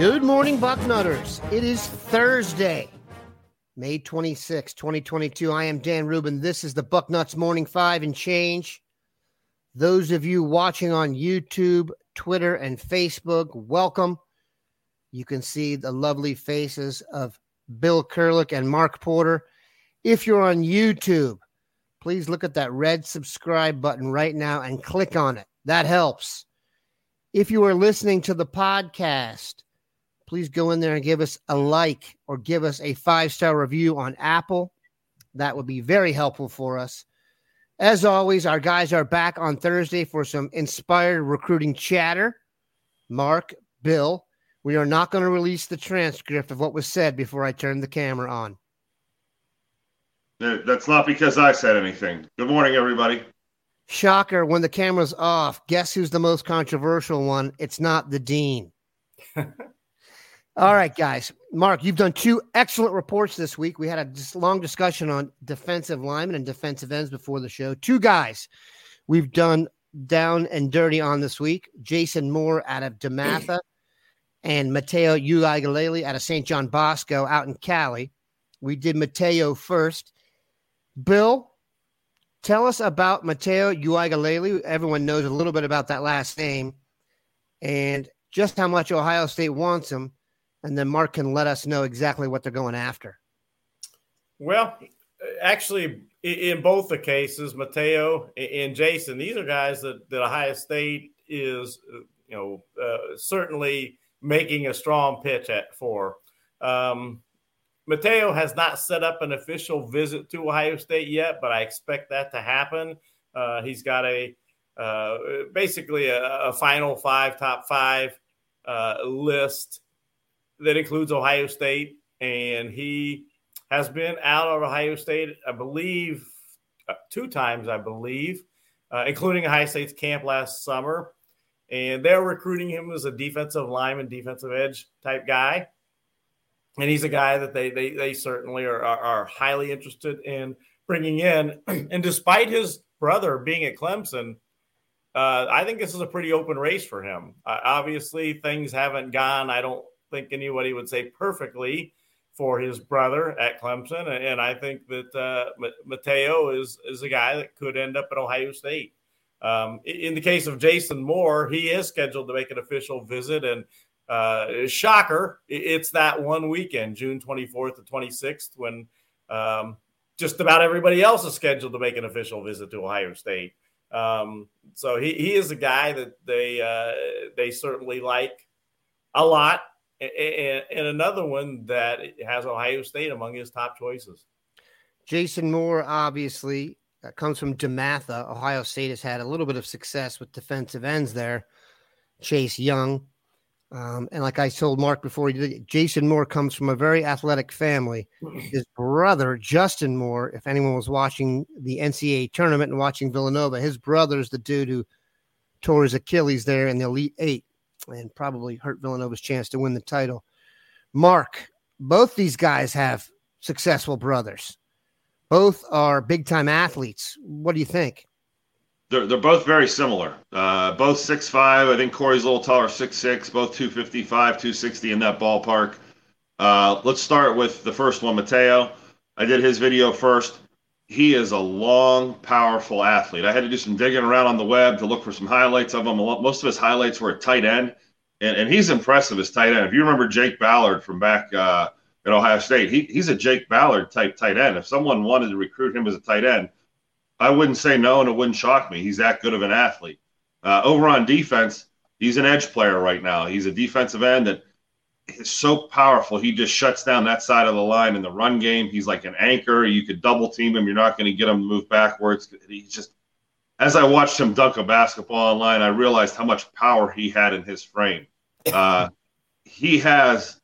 Good morning, Bucknutters. It is Thursday, May 26, 2022. I am Dan Rubin. This is the Bucknuts Morning Five and Change. Those of you watching on YouTube, Twitter, and Facebook, welcome. You can see the lovely faces of Bill Kurelic and Mark Porter. If you're on YouTube, please look at that red subscribe button right now and click on it. That helps. If you are listening to the podcast, please go in there and give us a like or give us a five star review on Apple. That would be very helpful for us. As always, our guys are back on Thursday for some inspired recruiting chatter. Mark, Bill, we are not going to release the transcript of what was said before I turn the camera on. That's not because I said anything. Good morning, everybody. Shocker, when the camera's off, guess who's the most controversial one? It's not the dean. All right, guys. Mark, you've done two excellent reports this week. We had a long discussion on defensive linemen and defensive ends before the show. Two guys we've done down and dirty on this week Jason Moore out of DeMatha and Matayo Uiagalelei out of St. John Bosco out in Cali. We did Matayo first. Bill, tell us about Matayo Uiagalelei. Everyone knows a little bit about that last name and just how much Ohio State wants him and then Mark can let us know exactly what they're going after. Well, actually, in both the cases, Matayo and Jason, these are guys that, that Ohio State is, you know, uh, certainly making a strong pitch at for. Um, Matayo has not set up an official visit to Ohio State yet, but I expect that to happen. Uh, he's got a uh, basically a, a, final five, top five uh, list that includes Ohio State, and he has been out of Ohio State, I believe, uh, two times, I believe, uh, including Ohio State's camp last summer. And they're recruiting him as a defensive lineman, defensive edge type guy. And he's a guy that they they, they certainly are, are, are highly interested in bringing in. and despite his brother being at Clemson, uh, I think this is a pretty open race for him. Uh, obviously, things haven't gone. I don't think anybody would say perfectly for his brother at Clemson, and I think that uh, Matayo is is a guy that could end up at Ohio State. Um, in the case of Jason Moore, he is scheduled to make an official visit, and uh, shocker, it's that one weekend, June 24th to 26th, when um, just about everybody else is scheduled to make an official visit to Ohio State. Um, so he, he is a guy that they uh, they certainly like a lot and, and another one that has Ohio State among his top choices. Jason Moore, obviously, uh, comes from DeMatha. Ohio State has had a little bit of success with defensive ends there. Chase Young. Um, and like I told Mark before, Jason Moore comes from a very athletic family. His brother, Justin Moore, if anyone was watching the NCAA tournament and watching Villanova, his brother's the dude who tore his Achilles there in the Elite Eight and probably hurt Villanova's chance to win the title. Mark, both these guys have successful brothers. Both are big time athletes. What do you think? They're, they're both very similar. Uh, both six five. I think Corey's a little taller, six six. Both 255, 260 in that ballpark. Uh, let's start with the first one, Matayo. I did his video first. He is a long, powerful athlete. I had to do some digging around on the web to look for some highlights of him. Most of his highlights were at tight end. and, and he's impressive as tight end. If you remember Jake Ballard from back uh, at Ohio State, he, he's a Jake Ballard type tight end. If someone wanted to recruit him as a tight end, I wouldn't say no, and it wouldn't shock me. He's that good of an athlete. Uh, over on defense, he's an edge player right now. He's a defensive end that is so powerful. He just shuts down that side of the line in the run game. He's like an anchor. You could double team him. You're not going to get him to move backwards. He just, as I watched him dunk a basketball online, I realized how much power he had in his frame. Uh, he has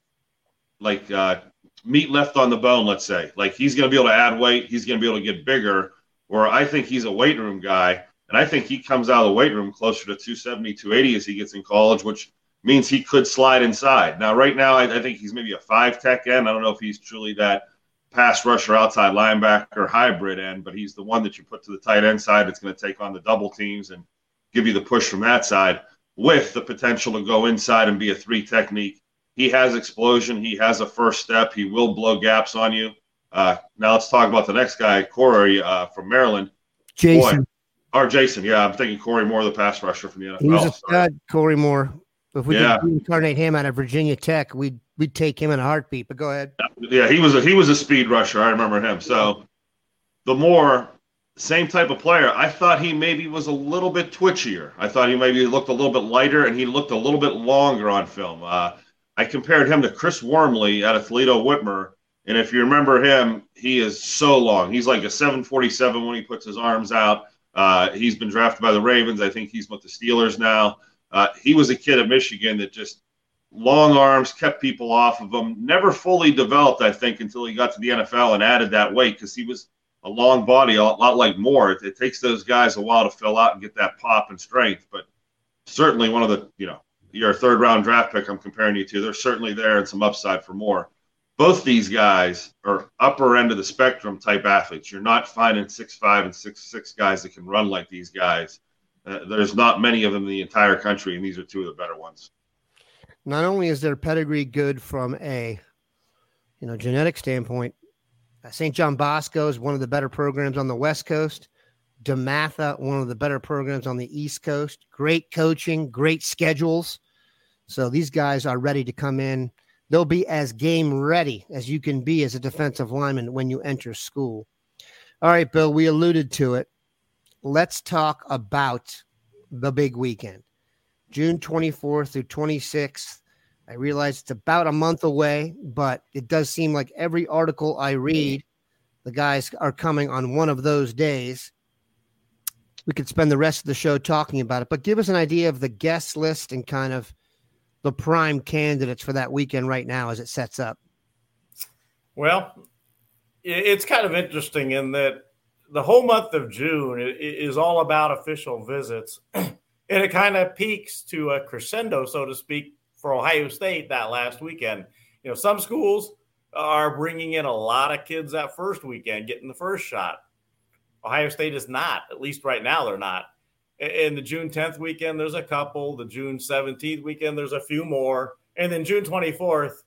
like uh, meat left on the bone, let's say. Like he's going to be able to add weight. He's going to be able to get bigger. Or I think he's a weight room guy and I think he comes out of the weight room closer to 270, 280 as he gets in college, which means he could slide inside. Now, right now, I, I think he's maybe a five tech end. I don't know if he's truly that pass rusher, outside linebacker hybrid end, but he's the one that you put to the tight end side that's going to take on the double teams and give you the push from that side with the potential to go inside and be a three technique. He has explosion. He has a first step. He will blow gaps on you. Uh, now let's talk about the next guy, Corey uh, from Maryland. Jason. Boy, or Jason, yeah, I'm thinking Corey Moore, the pass rusher from the NFL. He's a stud, Corey Moore. If we yeah. could incarnate him out of Virginia Tech, we'd we'd take him in a heartbeat. But go ahead. Yeah, he was a he was a speed rusher. I remember him. So the more same type of player. I thought he maybe was a little bit twitchier. I thought he maybe looked a little bit lighter, and he looked a little bit longer on film. Uh, I compared him to Chris Wormley out of Toledo Whitmer. And if you remember him, he is so long. He's like a 747 when he puts his arms out. Uh, he's been drafted by the Ravens. I think he's with the Steelers now. Uh, he was a kid of Michigan that just long arms kept people off of him. Never fully developed, I think, until he got to the NFL and added that weight because he was a long body, a lot like Moore. It, it, takes those guys a while to fill out and get that pop and strength, but certainly one of the you know your third round draft pick. I'm comparing you to. They're certainly there and some upside for Moore both these guys are upper end of the spectrum type athletes. You're not finding six five and six six guys that can run like these guys. Uh, there's not many of them in the entire country, and these are two of the better ones. Not only is their pedigree good from a you know genetic standpoint, uh, St. John Bosco is one of the better programs on the West Coast. DeMatha, one of the better programs on the East Coast. Great coaching, great schedules. So these guys are ready to come in they'll be as game ready as you can be as a defensive lineman when you enter school. All right, Bill, we alluded to it. Let's talk about the big weekend, June 24th through 26th. I realize it's about a month away, but it does seem like every article I read, the guys are coming on one of those days. We could spend the rest of the show talking about it, but give us an idea of the guest list and kind of the prime candidates for that weekend right now as it sets up? Well, it's kind of interesting in that the whole month of June is all about official visits, and it kind of peaks to a crescendo, so to speak, for Ohio State that last weekend. You know, some schools are bringing in a lot of kids that first weekend, getting the first shot. Ohio State is not, at least right now, they're not in the June 10th weekend, there's a couple. The June 17th weekend, there's a few more. And then June 24th,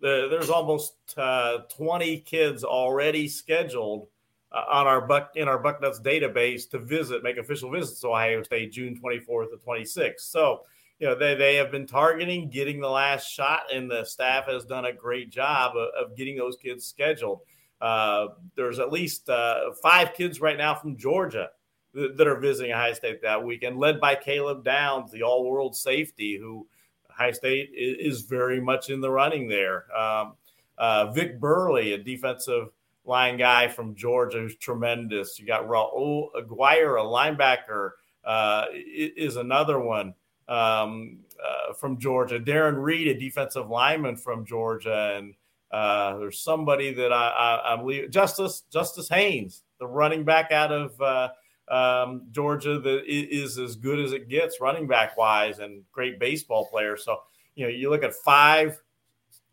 the, there's almost uh, 20 kids already scheduled uh, on our buck in our Bucknuts database to visit, make official visits to Ohio State June 24th to 26th. So, you know, they, they have been targeting getting the last shot, and the staff has done a great job of, of getting those kids scheduled. Uh, there's at least uh, five kids right now from Georgia that are visiting Ohio State that weekend, led by Caleb Downs, the all world safety, who Ohio State is very much in the running there. Um, uh, Vic Burley, a defensive line guy from Georgia, who's tremendous. You got Raul Aguirre, a linebacker, uh, is another one um, uh, from Georgia. Darren Reed, a defensive lineman from Georgia, and uh, there's somebody that I, I, I, believe Justice Justice Haynes, the running back out of uh, um, Georgia that is as good as it gets running back wise and great baseball player. So, you know, you look at five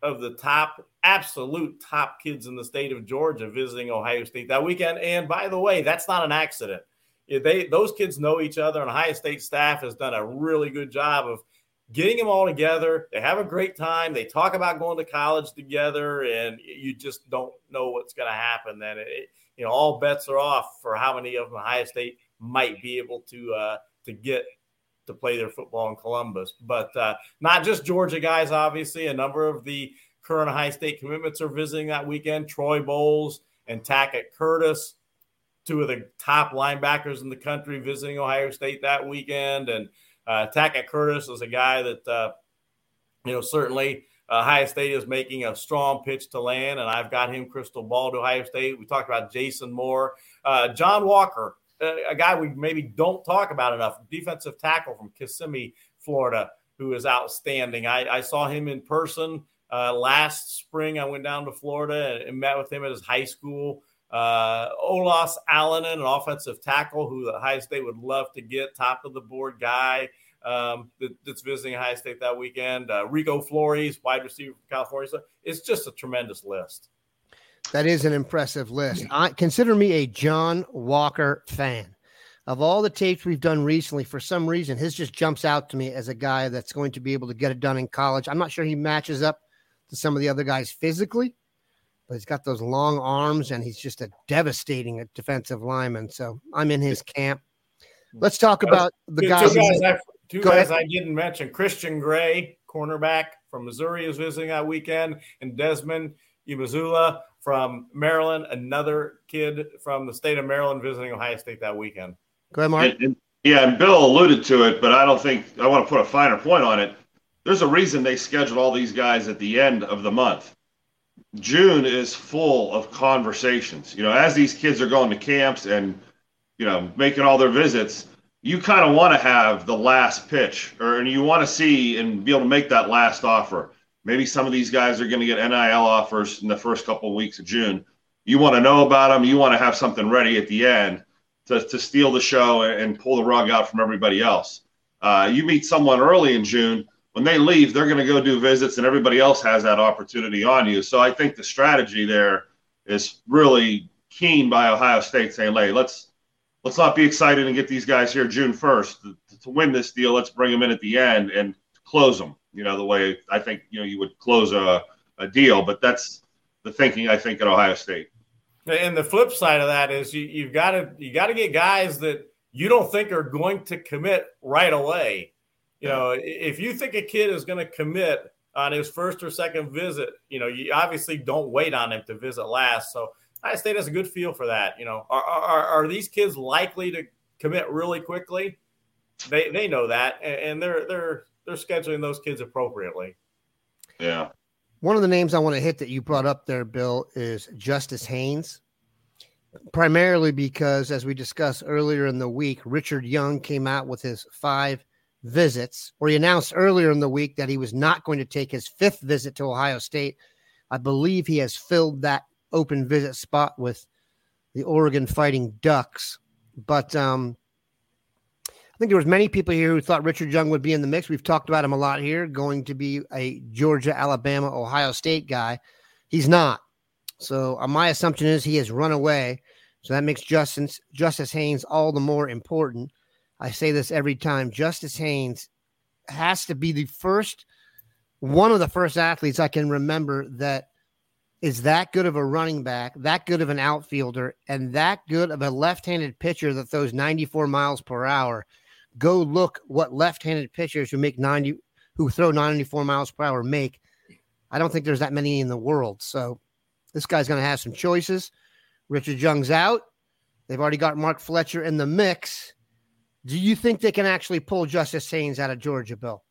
of the top, absolute top kids in the state of Georgia visiting Ohio State that weekend. And by the way, that's not an accident. They those kids know each other, and Ohio State staff has done a really good job of getting them all together. They have a great time. They talk about going to college together, and you just don't know what's going to happen. Then it, you know all bets are off for how many of them Ohio State might be able to uh, to get to play their football in Columbus. But uh, not just Georgia guys, obviously. A number of the current high State commitments are visiting that weekend. Troy Bowles and Tackett Curtis, two of the top linebackers in the country, visiting Ohio State that weekend. And uh, Tackett Curtis is a guy that, uh, you know, certainly Ohio State is making a strong pitch to land, and I've got him crystal ball to Ohio State. We talked about Jason Moore, uh, John Walker, a guy we maybe don't talk about enough, defensive tackle from Kissimmee, Florida, who is outstanding. I, I saw him in person uh, last spring. I went down to Florida and, and met with him at his high school. Uh, Olaus Alinen, an offensive tackle who the Ohio State would love to get, top of the board guy um, that, that's visiting Ohio State that weekend. Uh, Rico Flores, wide receiver from California. So it's just a tremendous list. That is an impressive list. I consider me a John Walker fan. Of all the tapes we've done recently, for some reason, his just jumps out to me as a guy that's going to be able to get it done in college. I'm not sure he matches up to some of the other guys physically, but he's got those long arms and he's just a devastating defensive lineman. So I'm in his camp. Let's talk uh, about the guys. Two guys, I, two guys I didn't mention Christian Gray, cornerback from Missouri, is visiting that weekend, and Desmond Umeozulu from Maryland, another kid from the state of Maryland visiting Ohio State that weekend. Go ahead, Mark. And, and, yeah, and Bill alluded to it, but I don't think I want to put a finer point on it. There's a reason they scheduled all these guys at the end of the month. June is full of conversations. You know, as these kids are going to camps and you know making all their visits, you kind of want to have the last pitch, or and you want to see and be able to make that last offer. Maybe some of these guys are going to get NIL offers in the first couple of weeks of June. You want to know about them. You want to have something ready at the end to, to steal the show and pull the rug out from everybody else. Uh, you meet someone early in June when they leave, they're going to go do visits, and everybody else has that opportunity on you. So I think the strategy there is really keen by Ohio State, saying, "Hey, let's let's not be excited and get these guys here June first to, to, win this deal. Let's bring them in at the end and close them. You know, the way I think you know you would close a, a deal, but that's the thinking I think at Ohio State. And the flip side of that is you, you've got to you got to get guys that you don't think are going to commit right away you know, if you think a kid is going to commit on his first or second visit, you know, you obviously don't wait on him to visit last. So Ohio State has a good feel for that. You know, are, are, are these kids likely to commit really quickly? They they know that, and they're they're they're scheduling those kids appropriately. Yeah. One of the names I want to hit that you brought up there, Bill, is Justice Haynes. Primarily because, as we discussed earlier in the week, Richard Young came out with his five visits, or he announced earlier in the week that he was not going to take his fifth visit to Ohio State. I believe he has filled that open visit spot with the Oregon Fighting Ducks. But um, I think there was many people here who thought Richard Young would be in the mix. We've talked about him a lot here, going to be a Georgia, Alabama, Ohio State guy. He's not. So uh, my assumption is he has run away. So that makes Justice Justice Haynes all the more important. I say this every time. Justice Haynes has to be the first, one of the first athletes I can remember that is that good of a running back, that good of an outfielder, and that good of a left-handed pitcher that throws 94 miles per hour. Go look what left-handed pitchers who make 90, who throw 94 miles per hour make. I don't think there's that many in the world. So this guy's going to have some choices. Richard Young's out. They've already got Mark Fletcher in the mix. Do you think they can actually pull Justice Haynes out of Georgia, Bill?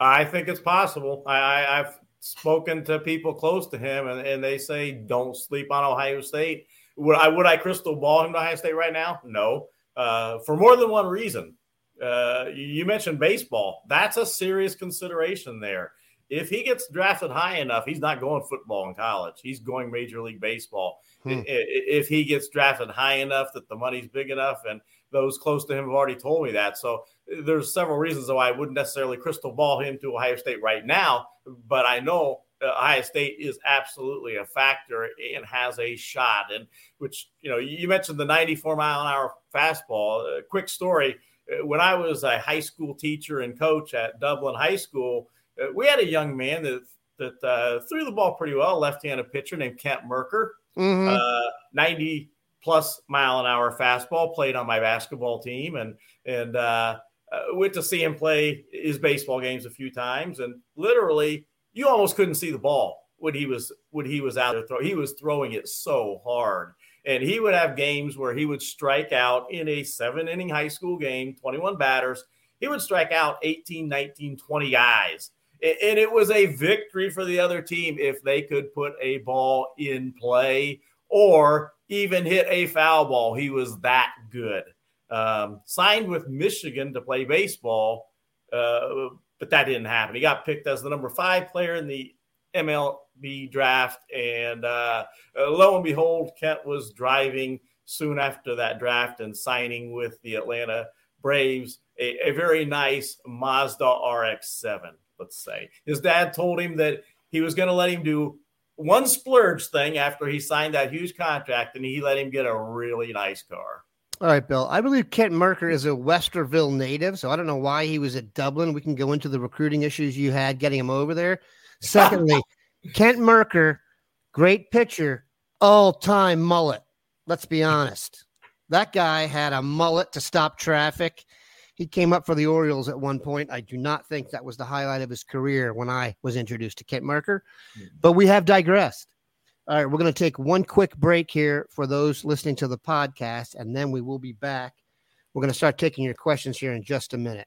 I think it's possible. I, have spoken to people close to him, and, and, they say don't sleep on Ohio State. Would I would I crystal ball him to Ohio State right now? No, uh, for more than one reason. Uh, you mentioned baseball. That's a serious consideration there. If he gets drafted high enough, he's not going football in college. He's going Major League Baseball. Hmm. If he gets drafted high enough that the money's big enough and – those close to him have already told me that. So there's several reasons why I wouldn't necessarily crystal ball him to Ohio State right now, but I know Ohio State is absolutely a factor and has a shot. And which, you know, you mentioned the 94 mile an hour fastball. A quick story when I was a high school teacher and coach at Dublin High School, uh, we had a young man that that uh, threw the ball pretty well, left-handed pitcher named Kent Mercker, mm-hmm. uh, 90 plus mile an hour fastball. Played on my basketball team, and and uh, uh, went to see him play his baseball games a few times, and literally, you almost couldn't see the ball when he was when he was out there throwing. He was throwing it so hard, and he would have games where he would strike out in a seven inning high school game, 21 batters. He would strike out 18, 19, 20 guys. And it was a victory for the other team if they could put a ball in play or even hit a foul ball. He was that good. Um, signed with Michigan to play baseball, uh, but that didn't happen. He got picked as the number five player in the MLB draft, and uh, uh, lo and behold, Kent was driving soon after that draft and signing with the Atlanta Braves a, a very nice Mazda RX-7. Let's say his dad told him that he was going to let him do one splurge thing after he signed that huge contract, and he let him get a really nice car. All right, Bill. I believe Kent Mercker is a Westerville native, so I don't know why he was at Dublin. We can go into the recruiting issues you had getting him over there. Secondly, Kent Mercker, great pitcher, all time mullet. Let's be honest. That guy had a mullet to stop traffic. He came up for the Orioles at one point. I do not think that was the highlight of his career when I was introduced to Kent Mercker, hmm. but we have digressed. All right, we're going to take one quick break here for those listening to the podcast, and then we will be back. We're going to start taking your questions here in just a minute.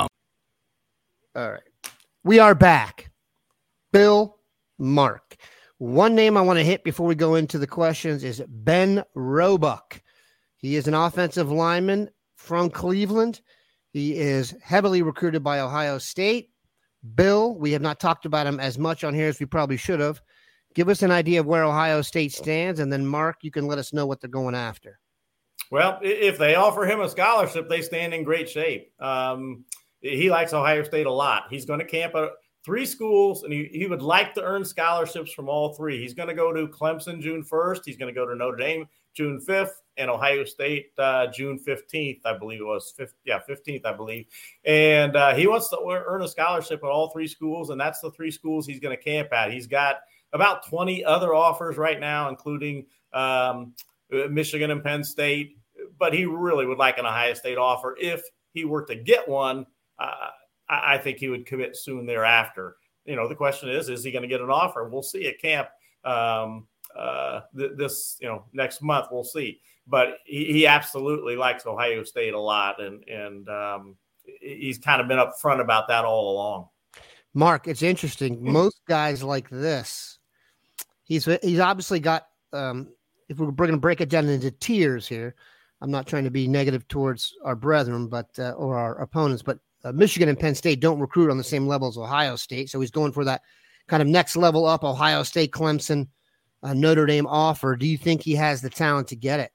All right. We are back. Bill Mark. One name I want to hit before we go into the questions is Ben Roebuck. He is an offensive lineman from Cleveland. He is heavily recruited by Ohio State. Bill, we have not talked about him as much on here as we probably should have. Give us an idea of where Ohio State stands, and then Mark, you can let us know what they're going after. Well, if they offer him a scholarship, they stand in great shape. Um, he likes Ohio State a lot. He's going to camp at three schools, and he, he would like to earn scholarships from all three. He's going to go to Clemson June 1st. He's going to go to Notre Dame June 5th and Ohio State uh, June 15th, I believe it was. 5th, yeah, 15th, I believe. And uh, he wants to earn a scholarship at all three schools, and that's the three schools he's going to camp at. He's got about 20 other offers right now, including um, Michigan and Penn State, but he really would like an Ohio State offer if he were to get one – uh, I think he would commit soon thereafter. You know, the question is, is he going to get an offer? We'll see at camp um, uh, th- this, you know, next month. We'll see. But he, he, absolutely likes Ohio State a lot, and and um, he's kind of been upfront about that all along. Mark, it's interesting. Hmm. Most guys like this, he's he's obviously got. Um, if we're going to break it down into tiers here, I'm not trying to be negative towards our brethren, but uh, or our opponents, but uh, Michigan and Penn State don't recruit on the same level as Ohio State. So he's going for that kind of next level up Ohio State, Clemson, uh, Notre Dame offer. Do you think he has the talent to get it?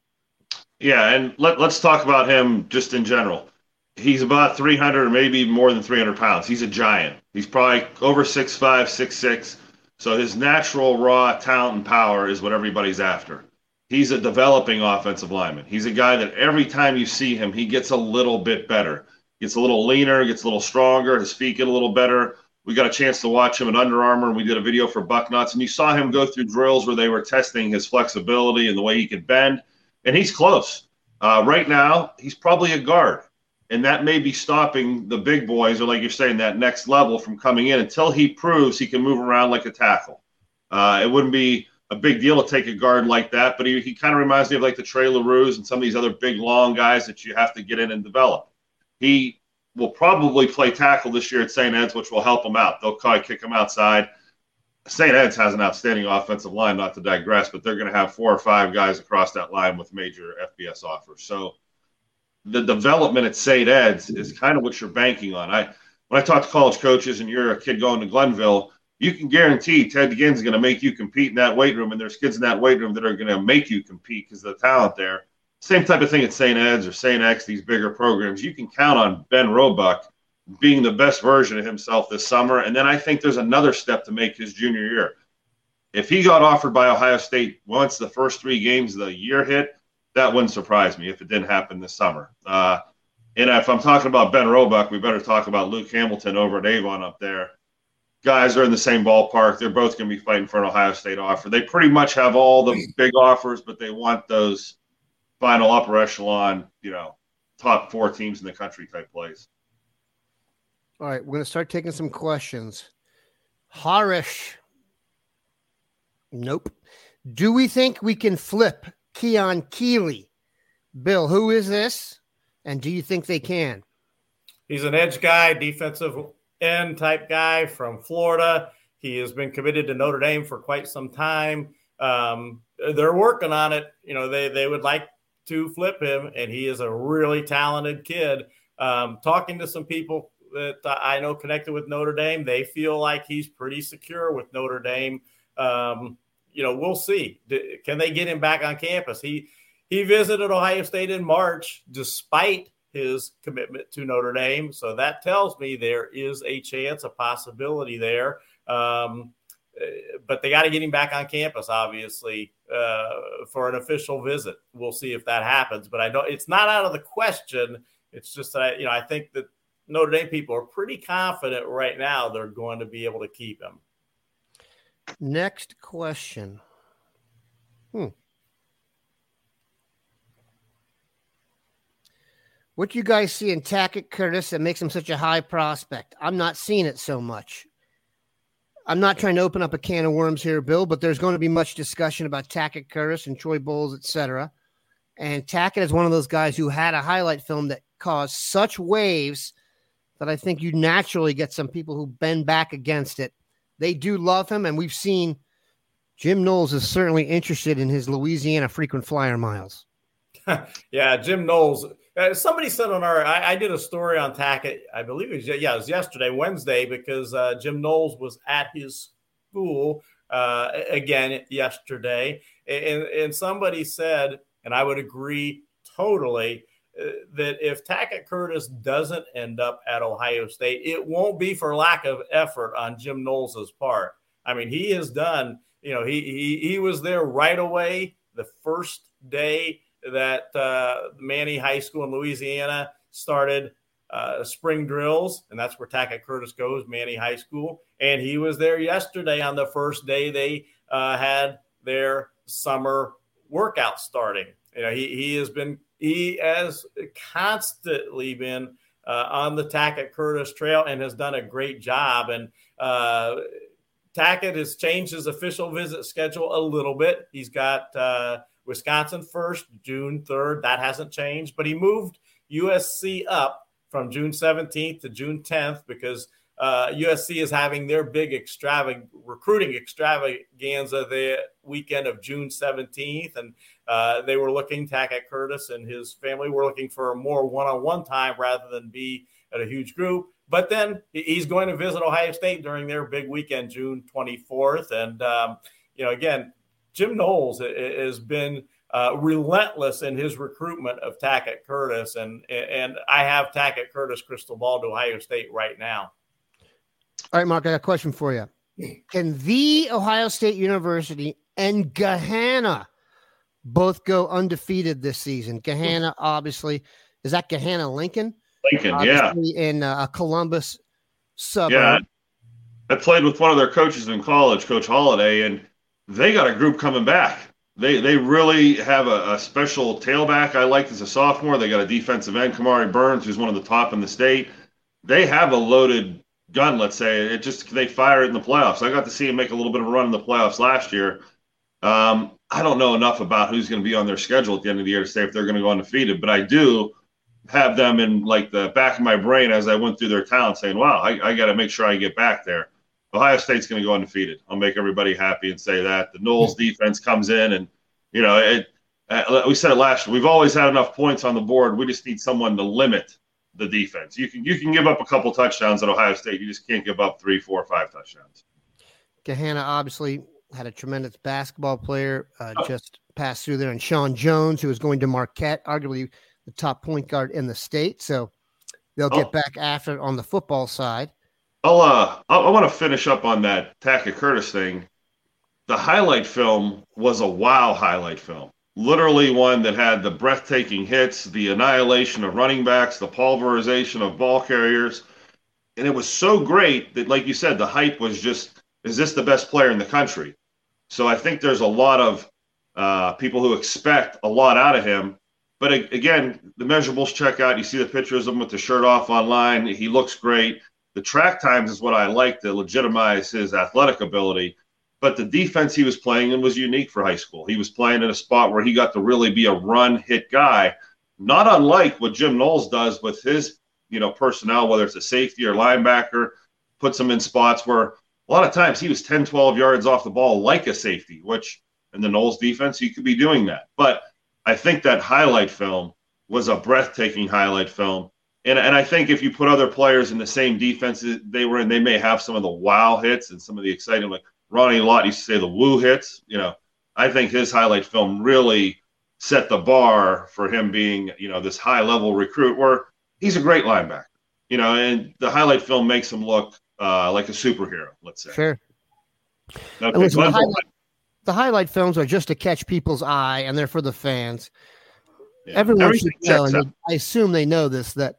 Yeah, and let, let's talk about him just in general. He's about 300 or maybe more than 300 pounds. He's a giant. He's probably over 6'5, 6'6. So his natural raw talent and power is what everybody's after. He's a developing offensive lineman. He's a guy that every time you see him, he gets a little bit better gets a little leaner, gets a little stronger, his feet get a little better. We got a chance to watch him at Under Armour, and we did a video for Bucknuts, and you saw him go through drills where they were testing his flexibility and the way he could bend, and he's close. Uh, right now, he's probably a guard, and that may be stopping the big boys, or like you're saying, that next level from coming in until he proves he can move around like a tackle. Uh, it wouldn't be a big deal to take a guard like that, but he, he kind of reminds me of like the Trey LaRue's and some of these other big, long guys that you have to get in and develop. He will probably play tackle this year at St. Ed's, which will help him out. They'll probably kick him outside. St. Ed's has an outstanding offensive line, not to digress, but they're going to have four or five guys across that line with major FBS offers. So the development at St. Ed's is kind of what you're banking on. I when I talk to college coaches and you're a kid going to Glenville, you can guarantee Ted Ginn's is going to make you compete in that weight room, and there's kids in that weight room that are going to make you compete because of the talent there. Same type of thing at St. Ed's or St. X, these bigger programs. You can count on Ben Roebuck being the best version of himself this summer. And then I think there's another step to make his junior year. If he got offered by Ohio State once the first three games of the year hit, that wouldn't surprise me if it didn't happen this summer. Uh, and if I'm talking about Ben Roebuck, we better talk about Luke Hamilton over at Avon up there. Guys are in the same ballpark. They're both going to be fighting for an Ohio State offer. They pretty much have all the big offers, but they want those final upper echelon, you know, top four teams in the country type place. All right, we're going to start taking some questions. Harish. Nope. Do we think we can flip Keon Keeley? Bill, who is this? And do you think they can? He's an edge guy, defensive end type guy from Florida. He has been committed to Notre Dame for quite some time. Um, they're working on it. You know, they they would like to flip him, and he is a really talented kid. Um, talking to some people that I know connected with Notre Dame, they feel like he's pretty secure with Notre Dame. Um, you know, we'll see. Can they get him back on campus? He he visited Ohio State in March, despite his commitment to Notre Dame. So that tells me there is a chance, a possibility there. Um, but they got to get him back on campus, obviously, uh, for an official visit. We'll see if that happens. But I don't. It's not out of the question. It's just that I, you know I think that Notre Dame people are pretty confident right now they're going to be able to keep him. Next question. Hmm. What do you guys see in Tackett Curtis that makes him such a high prospect? I'm not seeing it so much. I'm not trying to open up a can of worms here, Bill, but there's going to be much discussion about Tackett Curtis and Troy Bowles, etc. And Tackett is one of those guys who had a highlight film that caused such waves that I think you naturally get some people who bend back against it. They do love him, and we've seen Jim Knowles is certainly interested in his Louisiana frequent flyer miles. yeah, Jim Knowles uh, somebody said on our, I, I, did a story on Tackett. I believe it was, yeah, it was yesterday, Wednesday, because uh, Jim Knowles was at his school uh, again yesterday. And, and somebody said, and I would agree totally, uh, that if Tackett Curtis doesn't end up at Ohio State, it won't be for lack of effort on Jim Knowles' part. I mean, he has done, you know, he, he, he was there right away the first day that uh, Many High School in Louisiana started uh, spring drills, and that's where Tackett Curtis goes, Many High School. And he was there yesterday on the first day they uh, had their summer workout starting. You know, he, he has been, he has constantly been uh, on the Tackett Curtis trail and has done a great job. And uh, Tackett has changed his official visit schedule a little bit. He's got, uh, Wisconsin first, June 3rd. That hasn't changed, but he moved USC up from June 17th to June 10th because uh, USC is having their big extravag- recruiting extravaganza the weekend of June 17th. And uh, they were looking, Tackett Curtis and his family were looking for a more one on one time rather than be at a huge group. But then he's going to visit Ohio State during their big weekend, June 24th. And, um, you know, again, Jim Knowles has been uh, relentless in his recruitment of Tackett Curtis, and and I have Tackett Curtis crystal ball to Ohio State right now. All right, Mark, I got a question for you. Can the Ohio State University and Gahanna both go undefeated this season? Gahanna, obviously, is that Gahanna Lincoln? Lincoln, obviously yeah, in uh, Columbus suburb. Yeah, I played with one of their coaches in college, Coach Holiday, and they got a group coming back. They they really have a, a special tailback I liked as a sophomore. They got a defensive end, Kamari Burns, who's one of the top in the state. They have a loaded gun, let's say. It just they fire it in the playoffs. I got to see him make a little bit of a run in the playoffs last year. Um, I don't know enough about who's going to be on their schedule at the end of the year to say if they're going to go undefeated, but I do have them in like the back of my brain as I went through their town, saying, "Wow, I, I got to make sure I get back there." Ohio State's going to go undefeated. I'll make everybody happy and say that. The Knowles defense comes in, and you know, it, uh, we said it last year. We've always had enough points on the board. We just need someone to limit the defense. You can you can give up a couple touchdowns at Ohio State. You just can't give up three, four, five touchdowns. Gahanna obviously had a tremendous basketball player. Uh, oh. Just passed through there, and Sean Jones, who is going to Marquette, arguably the top point guard in the state. So they'll get oh. back after on the football side. I'll uh, I, I want to finish up on that Tackett Curtis thing. The highlight film was a wow highlight film. Literally one that had the breathtaking hits, the annihilation of running backs, the pulverization of ball carriers. And it was so great that, like you said, the hype was just, is this the best player in the country? So I think there's a lot of uh, people who expect a lot out of him. But again, the measurables check out. You see the pictures of him with the shirt off online. He looks great. The track times is what I like to legitimize his athletic ability. But the defense he was playing in was unique for high school. He was playing in a spot where he got to really be a run hit guy, not unlike what Jim Knowles does with his you know personnel, whether it's a safety or linebacker, puts him in spots where a lot of times he was 10, 12 yards off the ball like a safety, which in the Knowles defense, he could be doing that. But I think that highlight film was a breathtaking highlight film. And, and I think if you put other players in the same defenses they were in, they may have some of the wow hits and some of the exciting, like Ronnie Lott used to say the woo hits. You know, I think his highlight film really set the bar for him being, you know, this high level recruit where he's a great linebacker, you know, and the highlight film makes him look uh, like a superhero, let's say. Sure. Okay, listen, the, highlight, the, highlight, films are just to catch people's eye, and they're for the fans. Yeah. Everyone Everything should know, and they, I assume they know this, that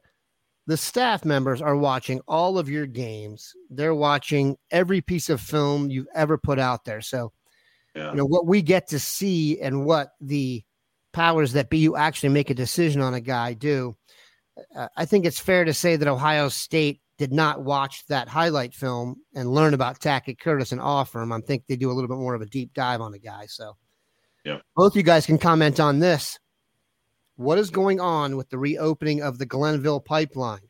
the staff members are watching all of your games. They're watching every piece of film you've ever put out there. So, yeah. you know, what we get to see and what the powers that be who actually make a decision on a guy do. Uh, I think it's fair to say that Ohio State did not watch that highlight film and learn about Tackett Curtis and offer him, I think they do a little bit more of a deep dive on the guy. So, yeah, both you guys can comment on this. What is going on with the reopening of the Glenville pipeline?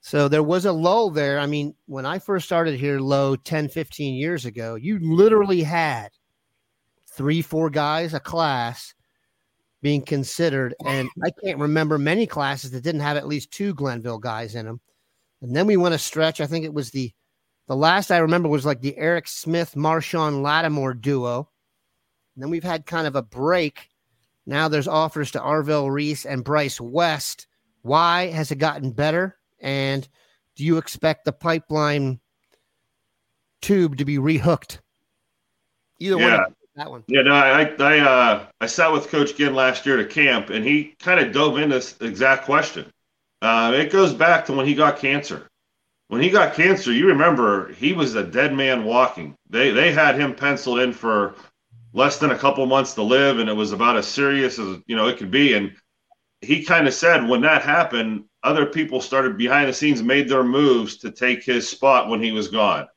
So there was a lull there. I mean, when I first started here low 10, 15 years ago, you literally had three, four guys a class being considered. And I can't remember many classes that didn't have at least two Glenville guys in them. And then we went a stretch. I think it was the the last I remember was like the Eric Smith Marshon Lattimore duo. And then we've had kind of a break. Now there's offers to Arvell Reese and Bryce West. Why has it gotten better? And do you expect the pipeline tube to be rehooked? Either yeah. one. That one. Yeah, no, I I uh, I sat with Coach Ginn last year to camp, and he kind of dove into this exact question. Uh, it goes back to when he got cancer. When he got cancer, you remember he was a dead man walking. They they had him penciled in for less than a couple months to live, and it was about as serious as you know it could be. And he kind of said when that happened, other people started behind the scenes, made their moves to take his spot when he was gone.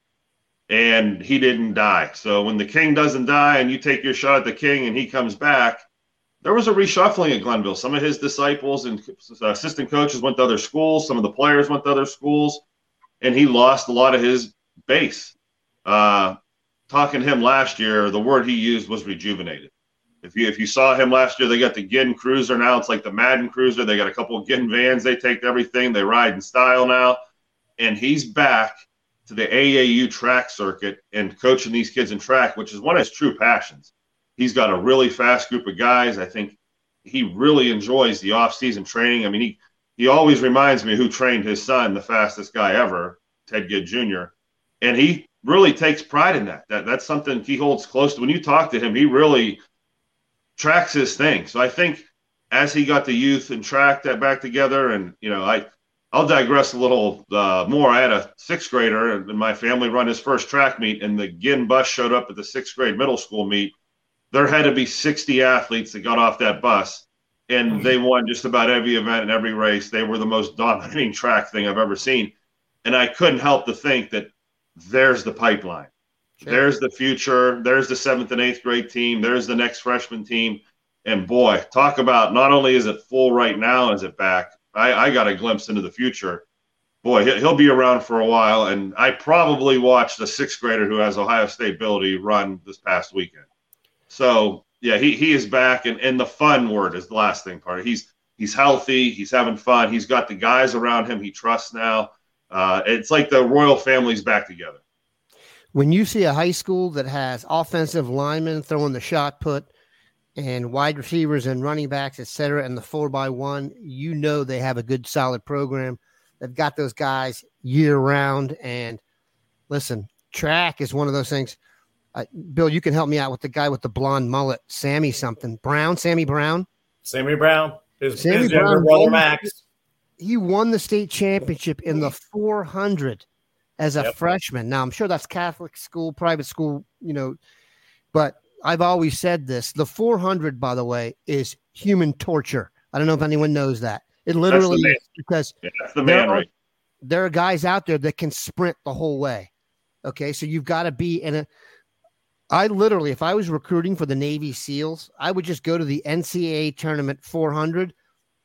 And he didn't die. So when the king doesn't die and you take your shot at the king and he comes back, there was a reshuffling at Glenville. Some of his disciples and assistant coaches went to other schools. Some of the players went to other schools, and he lost a lot of his base. Uh, talking to him last year, the word he used was rejuvenated. If you if you saw him last year, they got the Ginn Cruiser now. It's like the Madden Cruiser. They got a couple of Ginn vans. They take everything. They ride in style now, and he's back to the AAU track circuit and coaching these kids in track, which is one of his true passions. He's got a really fast group of guys. I think he really enjoys the off-season training. I mean, he he always reminds me who trained his son, the fastest guy ever, Ted Ginn Jr. And he really takes pride in that. That that's something he holds close to. When you talk to him, he really tracks his thing. So I think as he got the youth and track that back together, and you know, I I'll digress a little uh, more. I had a sixth grader in my family run his first track meet, and the Ginn bus showed up at the sixth grade middle school meet there had to be 60 athletes that got off that bus and mm-hmm. they won just about every event and every race. They were the most dominating track thing I've ever seen. And I couldn't help to think that there's the pipeline. Sure. There's the future. There's the seventh and eighth grade team. There's the next freshman team. And boy, talk about not only is it full right now, is it back? I, I got a glimpse into the future. Boy, he'll be around for a while. And I probably watched the sixth grader who has Ohio State ability run this past weekend. So yeah, he, he is back, and, and the fun word is the last thing part. He's he's healthy, he's having fun, he's got the guys around him he trusts now. Uh, it's like the royal family's back together. When you see a high school that has offensive linemen throwing the shot put, and wide receivers and running backs, et cetera, and the four by one, you know they have a good solid program. They've got those guys year round. And listen, track is one of those things. Uh, Bill, you can help me out with the guy with the blonde mullet, Sammy something Brown, Sammy Brown. Sammy Brown, his, Sammy his Brown brother Max. He won the state championship in the 400 as a yep. freshman. Now I'm sure that's Catholic school, private school, you know, but I've always said this. The 400, by the way, is human torture. I don't know if anyone knows that. It literally because yeah, that's the man, there, right? are, there are guys out there that can sprint the whole way. Okay, so you've got to be in a. I literally, if I was recruiting for the Navy SEALs, I would just go to the NCAA tournament 400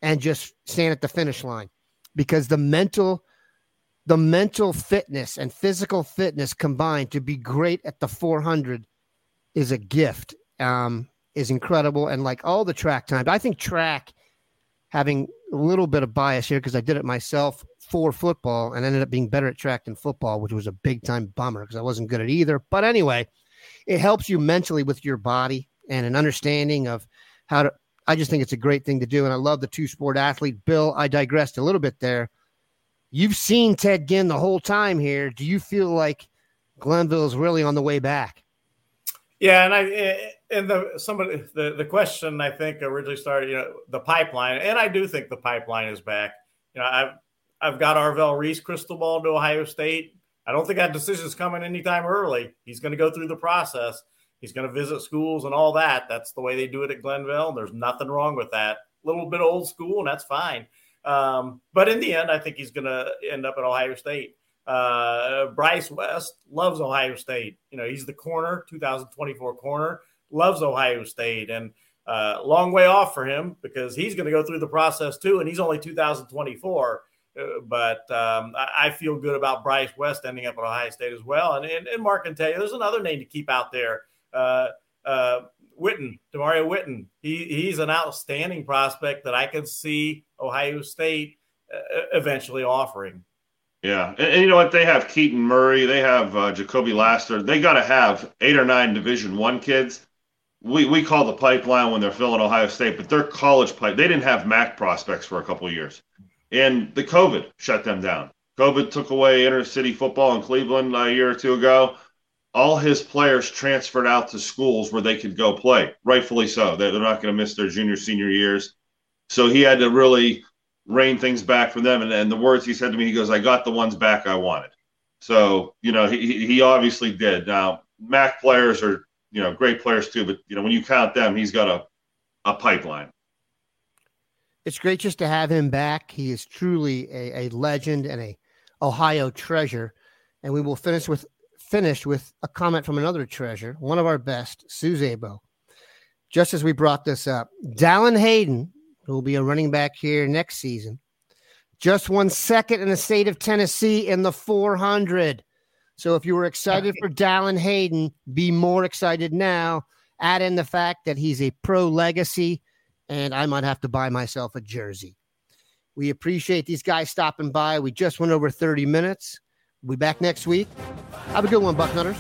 and just stand at the finish line because the mental, the mental fitness and physical fitness combined to be great at the 400 is a gift. Um, is incredible, and like all the track times, I think track having a little bit of bias here because I did it myself for football and ended up being better at track than football, which was a big time bummer because I wasn't good at either. But anyway, it helps you mentally with your body and an understanding of how to. I just think it's a great thing to do, and I love the two sport athlete. Bill, I digressed a little bit there. You've seen Ted Ginn the whole time here. Do you feel like Glenville is really on the way back? Yeah, and I and the somebody the, the question I think originally started, you know, the pipeline, and I do think the pipeline is back. You know, I've I've got Arvell Reese crystal ball to Ohio State. I don't think that decision's coming anytime early. He's going to go through the process. He's going to visit schools and all that. That's the way they do it at Glenville. There's nothing wrong with that. A little bit old school, and that's fine. Um, but in the end, I think he's going to end up at Ohio State. Uh, Bryce West loves Ohio State. You know, he's the corner, 2024 corner, loves Ohio State, and uh, long way off for him because he's going to go through the process too, and he's only 2024. Uh, but um, I, I, feel good about Bryce West ending up at Ohio State as well, and and, and Mark can tell you there's another name to keep out there. Uh, uh, Witten, Demario Witten, he, he's an outstanding prospect that I can see Ohio State uh, eventually offering. Yeah, and, and, you know what? They have Keaton Murray, they have uh, Jacoby Laster. They got to have eight or nine Division One kids. We we call the pipeline when they're filling Ohio State, but they're college pipe. They didn't have MAC prospects for a couple years, and the COVID shut them down. COVID took away intercity football in Cleveland a year or two ago. All his players transferred out to schools where they could go play, rightfully so. They're, not going to miss their junior, senior years. So he had to really rein things back from them. And, and the words he said to me, he goes, I got the ones back I wanted. So, you know, he, he obviously did. Now, MAC players are, you know, great players too, but, you know, when you count them, he's got a, a pipeline. It's great just to have him back. He is truly a, a legend and a Ohio treasure. And we will finish with finish with a comment from another treasure, one of our best, Sue Zabo. Just as we brought this up, Dallan Hayden who will be a running back here next season. Just one second in the state of Tennessee in the 400. So if you were excited for Dallan Hayden, be more excited now. Add in the fact that he's a pro legacy, and I might have to buy myself a jersey. We appreciate these guys stopping by. We just went over 30 minutes. We'll be back next week. Have a good one, Bucknutters.